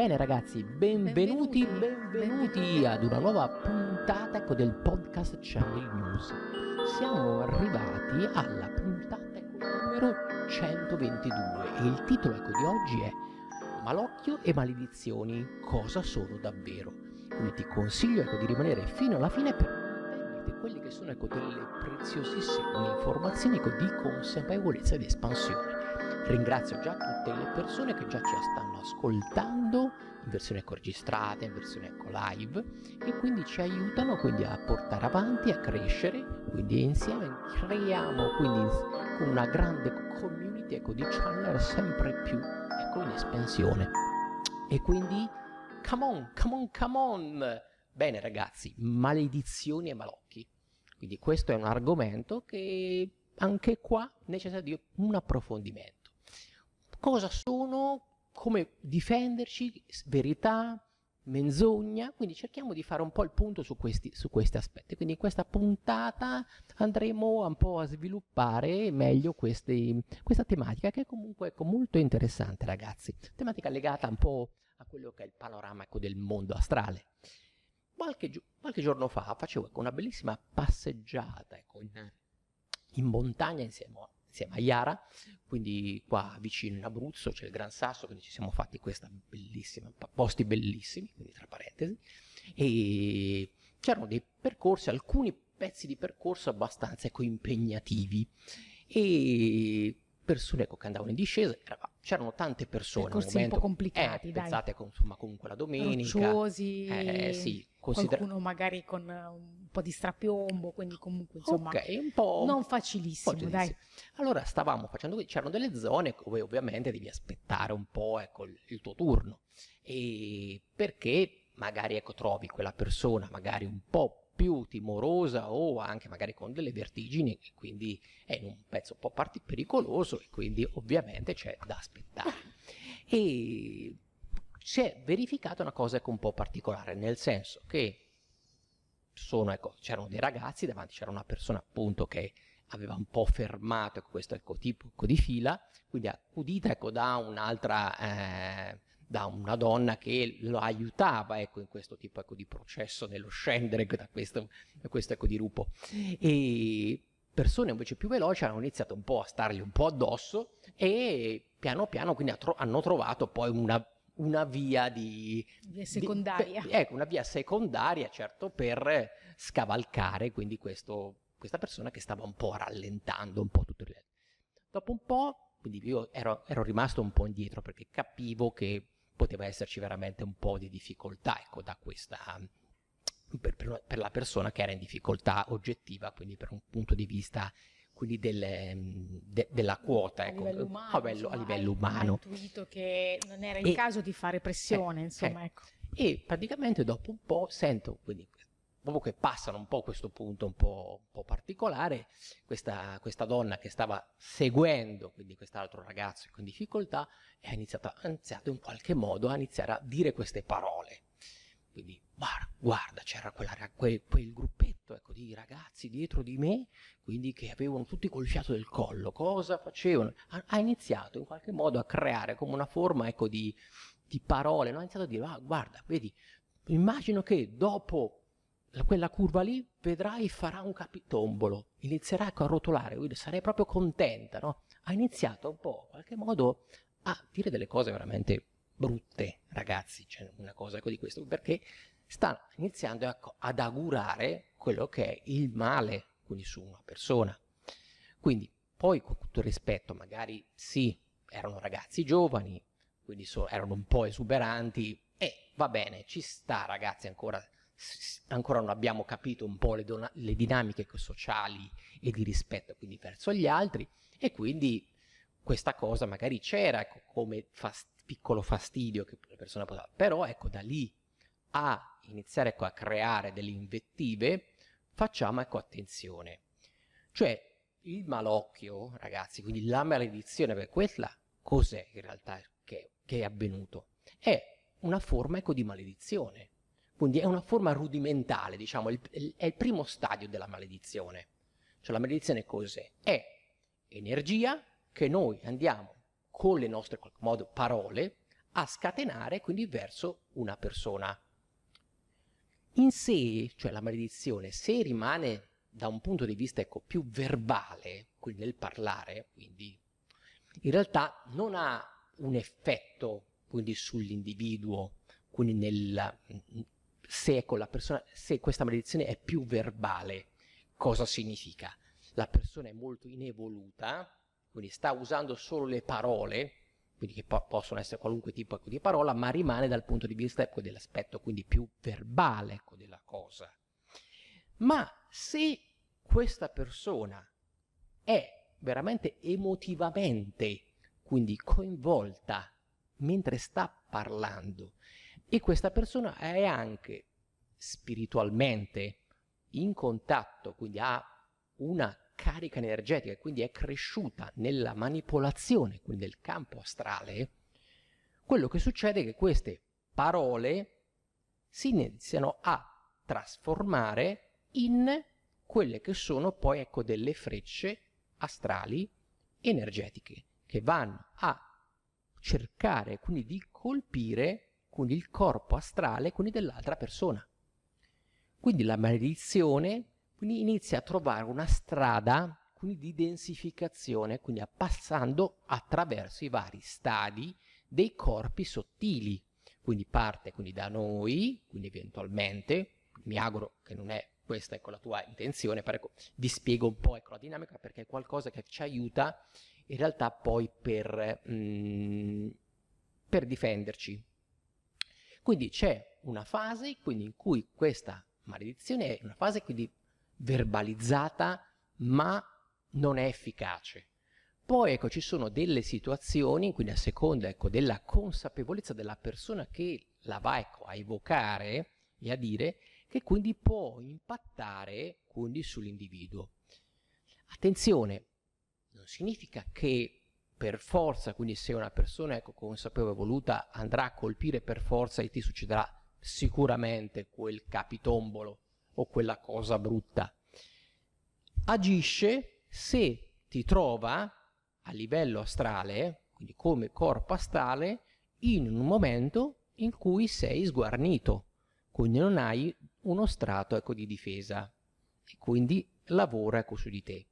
Bene ragazzi, benvenuti, benvenuti, benvenuti ad una nuova puntata ecco, del podcast Channel News. Siamo arrivati alla puntata ecco, numero 122 e il titolo ecco, di oggi è Malocchio e maledizioni, cosa sono davvero? Quindi ti consiglio ecco, di rimanere fino alla fine per prenderti quelle che sono ecco, delle preziosissime informazioni ecco, di consapevolezza ed espansione. Ringrazio già tutte le persone che già ci stanno ascoltando in versione registrata, in versione ecco live e quindi ci aiutano quindi a portare avanti, a crescere, quindi insieme creiamo quindi una grande community ecco di channel sempre più ecco in espansione. E quindi come on, come on, come on! Bene ragazzi, maledizioni e malocchi. Quindi questo è un argomento che anche qua necessita di un approfondimento cosa sono, come difenderci, verità, menzogna, quindi cerchiamo di fare un po' il punto su questi, su questi aspetti. Quindi in questa puntata andremo un po' a sviluppare meglio questi, questa tematica che è comunque ecco, molto interessante ragazzi, tematica legata un po' a quello che è il panorama ecco, del mondo astrale. Qualche, qualche, giorno fa facevo ecco, una bellissima passeggiata ecco, in, in montagna insieme a insieme a Iara, quindi qua vicino in Abruzzo c'è il Gran Sasso, quindi ci siamo fatti questa bellissima, posti bellissimi, quindi tra parentesi, e c'erano dei percorsi, alcuni pezzi di percorso abbastanza ecco, impegnativi. E persone ecco, che andavano in discesa, c'erano tante persone. Percorsi momento, un po' complicati, eh, dai. Pensate insomma, comunque la domenica. Rocciosi, eh, sì, considera- qualcuno magari con un po' di strapiombo, quindi comunque insomma okay, un po', non facilissimo, po dai. Allora stavamo facendo, c'erano delle zone dove ovviamente devi aspettare un po' ecco, il tuo turno, e perché magari ecco, trovi quella persona magari un po' più timorosa o anche magari con delle vertigini quindi è in un pezzo un po' pericoloso e quindi ovviamente c'è da aspettare. E si è verificata una cosa ecco, un po' particolare, nel senso che sono, ecco, c'erano dei ragazzi, davanti c'era una persona appunto che aveva un po' fermato ecco, questo ecco, tipo ecco, di fila, quindi accudita ecco, da un'altra eh, da una donna che lo aiutava ecco, in questo tipo ecco, di processo, nello scendere da questo, da questo ecco, dirupo. E persone invece più veloci hanno iniziato un po' a stargli un po' addosso e piano piano quindi hanno trovato poi una, una via di... Via secondaria. Di, ecco, una via secondaria, certo, per scavalcare quindi questo, questa persona che stava un po' rallentando un po' tutto il... Dopo un po', quindi io ero, ero rimasto un po' indietro perché capivo che poteva esserci veramente un po' di difficoltà ecco, da questa, per, per, per, la persona che era in difficoltà oggettiva, quindi per un punto di vista quindi delle, de, della quota ecco, a livello umano, a livello, insomma, a livello umano. Hai intuito che non era il e, caso di fare pressione, eh, insomma, eh, ecco. E praticamente dopo un po' sento, quindi che passano un po' questo punto un po', un po particolare, questa, questa, donna che stava seguendo quindi quest'altro ragazzo in difficoltà ha iniziato, iniziato in qualche modo a iniziare a dire queste parole. Quindi, guarda, guarda c'era quel, quel, gruppetto ecco, di ragazzi dietro di me, quindi che avevano tutti col fiato del collo. Cosa facevano? Ha, ha iniziato in qualche modo a creare come una forma ecco, di, di parole. No? Ha iniziato a dire, ah, guarda, vedi, immagino che dopo quella curva lì vedrai farà un capitombolo, inizierà a rotolare, sarei proprio contenta, no? Ha iniziato un po', in qualche modo, a dire delle cose veramente brutte, ragazzi, c'è una cosa ecco di questo, perché sta iniziando ecco, ad augurare quello che è il male, quindi su una persona. Quindi, poi con tutto il rispetto, magari sì, erano ragazzi giovani, quindi so, erano un po' esuberanti, e va bene, ci sta ragazzi ancora ancora non abbiamo capito un po' le, le, dinamiche sociali e di rispetto quindi verso gli altri e quindi questa cosa magari c'era ecco, come fast piccolo fastidio che la persona poteva, però ecco da lì a iniziare ecco, a creare delle invettive facciamo ecco attenzione. Cioè il malocchio, ragazzi, quindi la maledizione, per quella cos'è in realtà che, che è avvenuto? È una forma ecco di maledizione quindi è una forma rudimentale, diciamo, il, il, è il primo stadio della maledizione. Cioè la maledizione cos'è? È energia che noi andiamo con le nostre modo, parole a scatenare quindi verso una persona. In sé, cioè la maledizione, se rimane da un punto di vista ecco, più verbale, quindi nel parlare, quindi in realtà non ha un effetto quindi sull'individuo, quindi nel, se, persona, se questa maledizione è più verbale, cosa significa? La persona è molto inevoluta, quindi sta usando solo le parole, quindi che po- possono essere qualunque tipo di parola, ma rimane dal punto di vista ecco, dell'aspetto quindi più verbale ecco, della cosa. Ma se questa persona è veramente emotivamente, quindi coinvolta mentre sta parlando e questa persona è anche spiritualmente in contatto, quindi ha una carica energetica, quindi è cresciuta nella manipolazione, quindi del campo astrale, quello che succede è che queste parole si iniziano a trasformare in quelle che sono poi ecco delle frecce astrali energetiche che vanno a cercare quindi di colpire quindi il corpo astrale quindi dell'altra persona. Quindi la maledizione quindi inizia a trovare una strada quindi di densificazione, quindi passando attraverso i vari stadi dei corpi sottili. Quindi parte quindi da noi, quindi eventualmente, mi auguro che non è questa ecco, la tua intenzione, però ecco, vi spiego un po' ecco, la dinamica perché è qualcosa che ci aiuta in realtà poi per, mh, mm, per difenderci. Quindi c'è una fase in cui questa maledizione è una fase quindi verbalizzata ma non è efficace. Poi ecco, ci sono delle situazioni, quindi a seconda ecco, della consapevolezza della persona che la va ecco, a evocare e a dire, che quindi può impattare sull'individuo. Attenzione, non significa che per forza, quindi se una persona ecco, consapevole e voluta andrà a colpire per forza e ti succederà sicuramente quel capitombolo o quella cosa brutta. Agisce se ti trova a livello astrale, quindi come corpo astrale, in un momento in cui sei sguarnito, quindi non hai uno strato ecco, di difesa e quindi lavora ecco, su di te.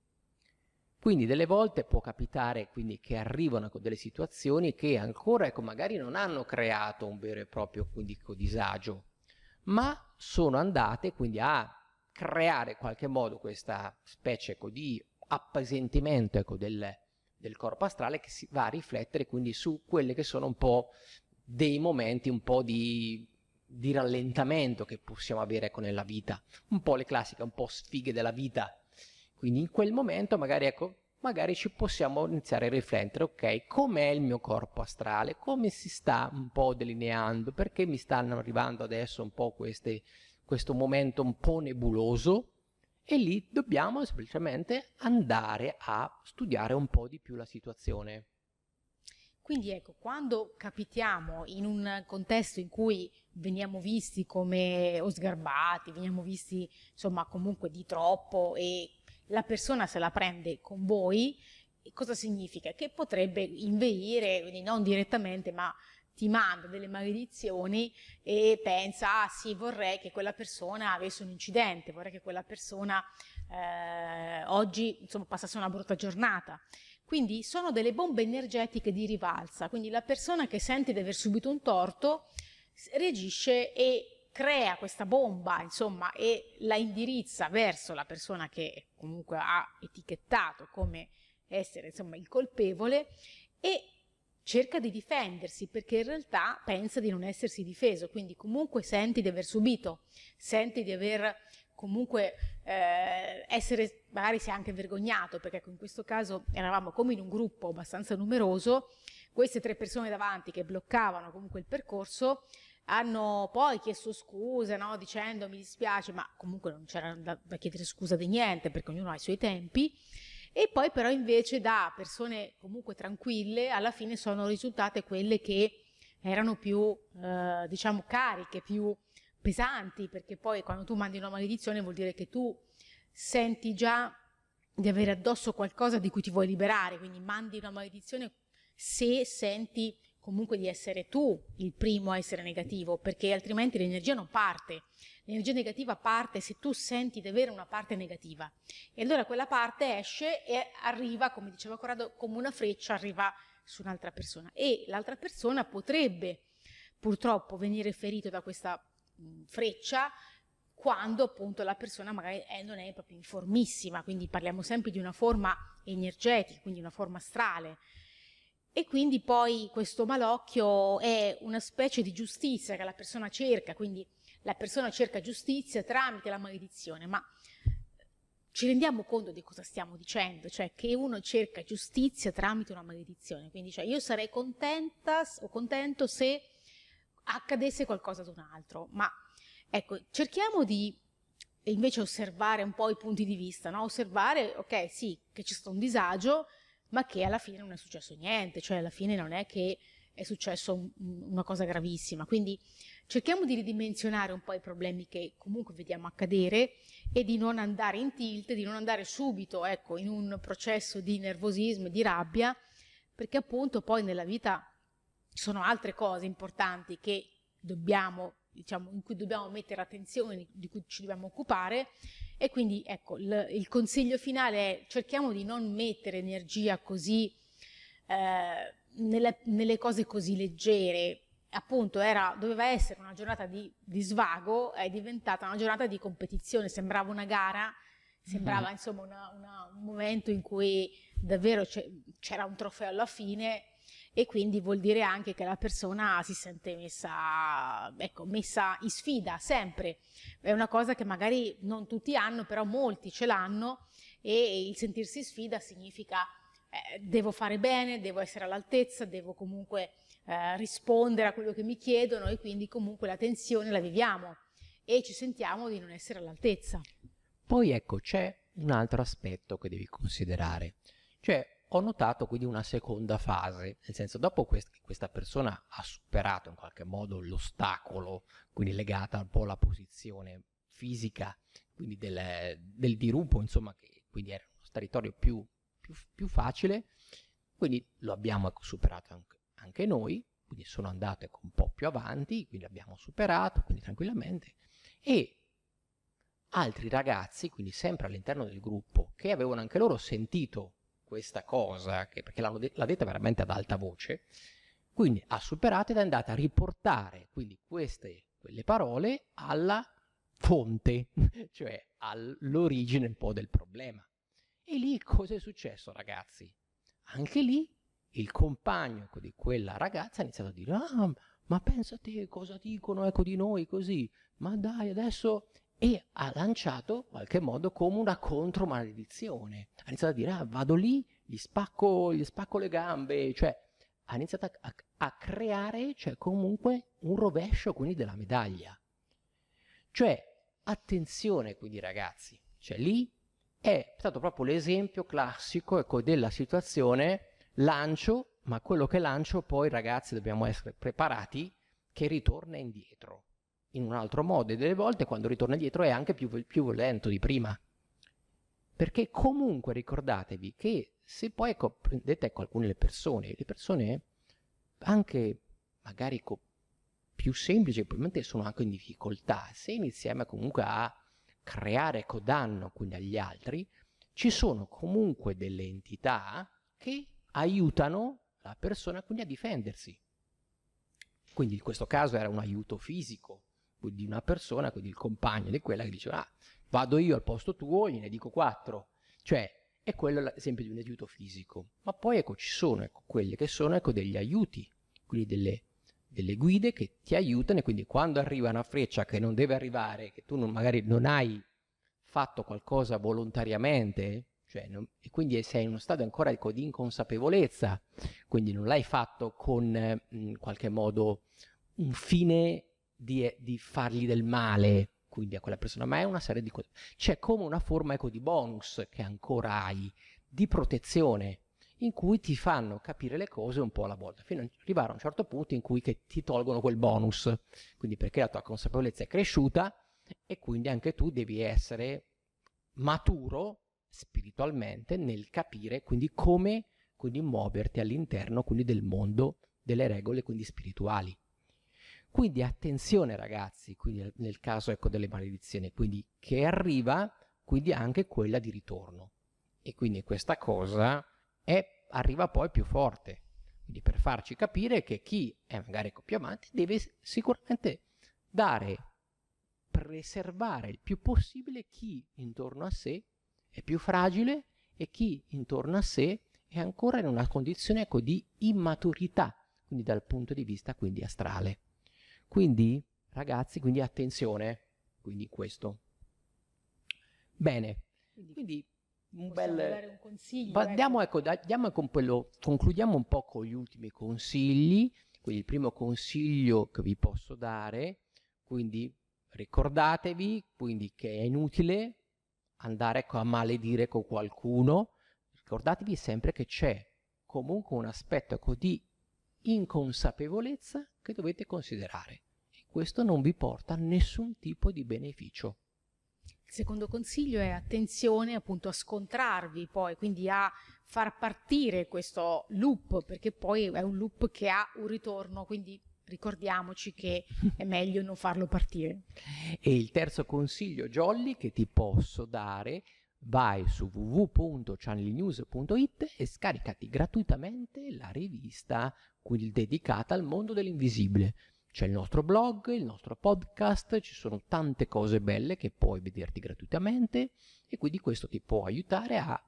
Quindi delle volte può capitare che arrivano ecco, delle situazioni che ancora ecco, magari non hanno creato un vero e proprio quindi, disagio, ma sono andate quindi a creare in qualche modo questa specie ecco, di appesantimento ecco, del, del corpo astrale che si va a riflettere quindi su quelli che sono un po' dei momenti un po' di di rallentamento che possiamo avere ecco, nella vita, un po' le classiche, un po' sfighe della vita. Quindi in quel momento magari, ecco, magari ci possiamo iniziare a riflettere, ok, com'è il mio corpo astrale, come si sta un po' delineando, perché mi stanno arrivando adesso un po' queste, questo momento un po' nebuloso? E lì dobbiamo semplicemente andare a studiare un po' di più la situazione. Quindi ecco, quando capitiamo in un contesto in cui veniamo visti come osgarbati, veniamo visti insomma comunque di troppo e la persona se la prende con voi, cosa significa? Che potrebbe inveire, quindi non direttamente, ma ti manda delle maledizioni e pensa, ah sì, vorrei che quella persona avesse un incidente, vorrei che quella persona eh, oggi insomma, passasse una brutta giornata. Quindi sono delle bombe energetiche di rivalsa, quindi la persona che sente di aver subito un torto reagisce e crea questa bomba, insomma, e la indirizza verso la persona che comunque ha etichettato come essere, insomma, il colpevole e cerca di difendersi perché in realtà pensa di non essersi difeso, quindi comunque senti di aver subito, senti di aver comunque eh, essere, magari si è anche vergognato, perché in questo caso eravamo come in un gruppo abbastanza numeroso, queste tre persone davanti che bloccavano comunque il percorso hanno poi chiesto scusa, no? dicendo mi dispiace, ma comunque non c'era da, da chiedere scusa di niente perché ognuno ha i suoi tempi. E poi però invece da persone comunque tranquille alla fine sono risultate quelle che erano più, eh, diciamo, cariche, più pesanti, perché poi quando tu mandi una maledizione vuol dire che tu senti già di avere addosso qualcosa di cui ti vuoi liberare, quindi mandi una maledizione se senti comunque di essere tu il primo a essere negativo, perché altrimenti l'energia non parte. L'energia negativa parte se tu senti di avere una parte negativa. E allora quella parte esce e arriva, come diceva Corrado, come una freccia, arriva su un'altra persona. E l'altra persona potrebbe purtroppo venire ferito da questa freccia quando appunto la persona magari è, non è proprio informissima, quindi parliamo sempre di una forma energetica, quindi una forma astrale. E quindi poi questo malocchio è una specie di giustizia che la persona cerca, quindi la persona cerca giustizia tramite la maledizione, ma ci rendiamo conto di cosa stiamo dicendo, cioè che uno cerca giustizia tramite una maledizione, quindi cioè io sarei contenta o contento se accadesse qualcosa ad un altro, ma ecco, cerchiamo di invece osservare un po' i punti di vista, no? osservare, ok, sì, che c'è stato un disagio, ma che alla fine non è successo niente, cioè alla fine non è che è successo un, una cosa gravissima. Quindi cerchiamo di ridimensionare un po' i problemi che comunque vediamo accadere e di non andare in tilt, di non andare subito ecco, in un processo di nervosismo, di rabbia, perché appunto poi nella vita ci sono altre cose importanti che dobbiamo, diciamo, in cui dobbiamo mettere attenzione, di cui ci dobbiamo occupare e quindi ecco, il, consiglio finale è cerchiamo di non mettere energia così eh, nelle, nelle, cose così leggere. Appunto, era, doveva essere una giornata di, di, svago, è diventata una giornata di competizione, sembrava una gara, sembrava mm. insomma una, una, un momento in cui davvero c'era un trofeo alla fine e quindi vuol dire anche che la persona si sente messa, ecco, messa in sfida sempre. È una cosa che magari non tutti hanno, però molti ce l'hanno e il sentirsi sfida significa eh, devo fare bene, devo essere all'altezza, devo comunque eh, rispondere a quello che mi chiedono e quindi comunque la tensione la viviamo e ci sentiamo di non essere all'altezza. Poi ecco, c'è un altro aspetto che devi considerare, cioè ho notato quindi una seconda fase, nel senso dopo quest- questa persona ha superato in qualche modo l'ostacolo, quindi legata un po' alla posizione fisica, quindi del, del dirupo, insomma, che quindi era uno territorio più, più, più, facile, quindi lo abbiamo superato anche, anche, noi, quindi sono andato ecco, un po' più avanti, quindi l'abbiamo superato, quindi tranquillamente, e altri ragazzi, quindi sempre all'interno del gruppo, che avevano anche loro sentito questa cosa, che, perché de- l'ha detta veramente ad alta voce, quindi ha superato ed è andata a riportare quindi queste, quelle parole alla fonte, cioè all'origine un po' del problema. E lì cosa è successo, ragazzi? Anche lì il compagno di quella ragazza ha iniziato a dire: Ah, ma pensa te cosa dicono ecco di noi così, ma dai, adesso e ha lanciato in qualche modo come una contromaledizione. Ha iniziato a dire, ah, vado lì, gli spacco, gli spacco le gambe, cioè ha iniziato a, a, a creare cioè, comunque un rovescio quindi della medaglia. Cioè, attenzione quindi ragazzi, cioè lì è stato proprio l'esempio classico ecco, della situazione lancio, ma quello che lancio poi ragazzi dobbiamo essere preparati che ritorna indietro in un altro modo e delle volte quando ritorna indietro è anche più, più violento di prima. Perché comunque ricordatevi che se poi ecco, prendete ecco, alcune le persone, le persone anche magari ecco, più semplici, probabilmente sono anche in difficoltà, se iniziamo comunque a creare ecco, danno quindi agli altri, ci sono comunque delle entità che aiutano la persona quindi a difendersi. Quindi in questo caso era un aiuto fisico, di una persona, quindi il compagno di quella che dice ah, vado io al posto tuo, gliene dico quattro. Cioè, è quello l'esempio di un aiuto fisico. Ma poi ecco, ci sono ecco, quelli che sono ecco, degli aiuti, quindi delle, delle, guide che ti aiutano e quindi quando arriva una freccia che non deve arrivare, che tu non, magari non hai fatto qualcosa volontariamente, cioè non, e quindi sei in uno stato ancora ecco, di inconsapevolezza, quindi non l'hai fatto con in qualche modo un fine di, di, fargli del male quindi a quella persona, ma è una serie di cose. C'è come una forma ecco, di bonus che ancora hai, di protezione, in cui ti fanno capire le cose un po' alla volta, fino ad arrivare a un certo punto in cui ti tolgono quel bonus, quindi perché la tua consapevolezza è cresciuta e quindi anche tu devi essere maturo spiritualmente nel capire quindi come quindi muoverti all'interno quindi del mondo delle regole quindi spirituali. Quindi attenzione ragazzi, quindi nel caso ecco, delle maledizioni, quindi che arriva quindi anche quella di ritorno. E quindi questa cosa è, arriva poi più forte. Quindi per farci capire che chi è magari coppia deve sicuramente dare, preservare il più possibile chi intorno a sé è più fragile e chi intorno a sé è ancora in una condizione ecco, di immaturità, quindi dal punto di vista quindi astrale. Quindi, ragazzi, quindi attenzione, quindi questo. Bene, quindi un bel... un consiglio. Andiamo, ecco, andiamo con quello, concludiamo un po' con gli ultimi consigli. Quindi il primo consiglio che vi posso dare, quindi ricordatevi quindi che è inutile andare ecco, a maledire con qualcuno, ricordatevi sempre che c'è comunque un aspetto ecco, di inconsapevolezza che dovete considerare e questo non vi porta a nessun tipo di beneficio. Il secondo consiglio è attenzione appunto a scontrarvi poi, quindi a far partire questo loop, perché poi è un loop che ha un ritorno, quindi ricordiamoci che è meglio non farlo partire. E il terzo consiglio jolly che ti posso dare vai su www.channelnews.it e scaricati gratuitamente la rivista dedicata al mondo dell'invisibile. C'è il nostro blog, il nostro podcast, ci sono tante cose belle che puoi vederti gratuitamente e quindi questo ti può aiutare a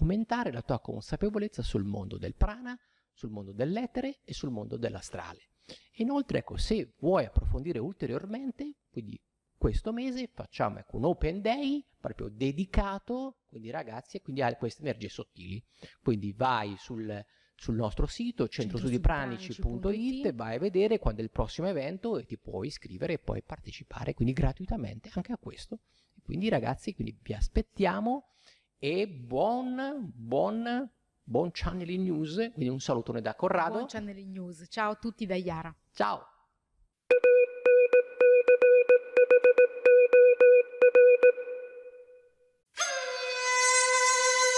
aumentare la tua consapevolezza sul mondo del prana, sul mondo dell'etere e sul mondo dell'astrale. Inoltre, ecco, se vuoi approfondire ulteriormente, quindi questo mese facciamo ecco, un open day proprio dedicato, quindi ragazzi, quindi a queste energie sottili. Quindi vai sul, sul nostro sito centrostudipranici.it vai a vedere quando è il prossimo evento e ti puoi iscrivere e puoi partecipare quindi gratuitamente anche a questo. Quindi ragazzi, quindi vi aspettiamo e buon, buon, buon channeling news, quindi un salutone da Corrado. Buon channeling news, ciao a tutti da Iara. Ciao.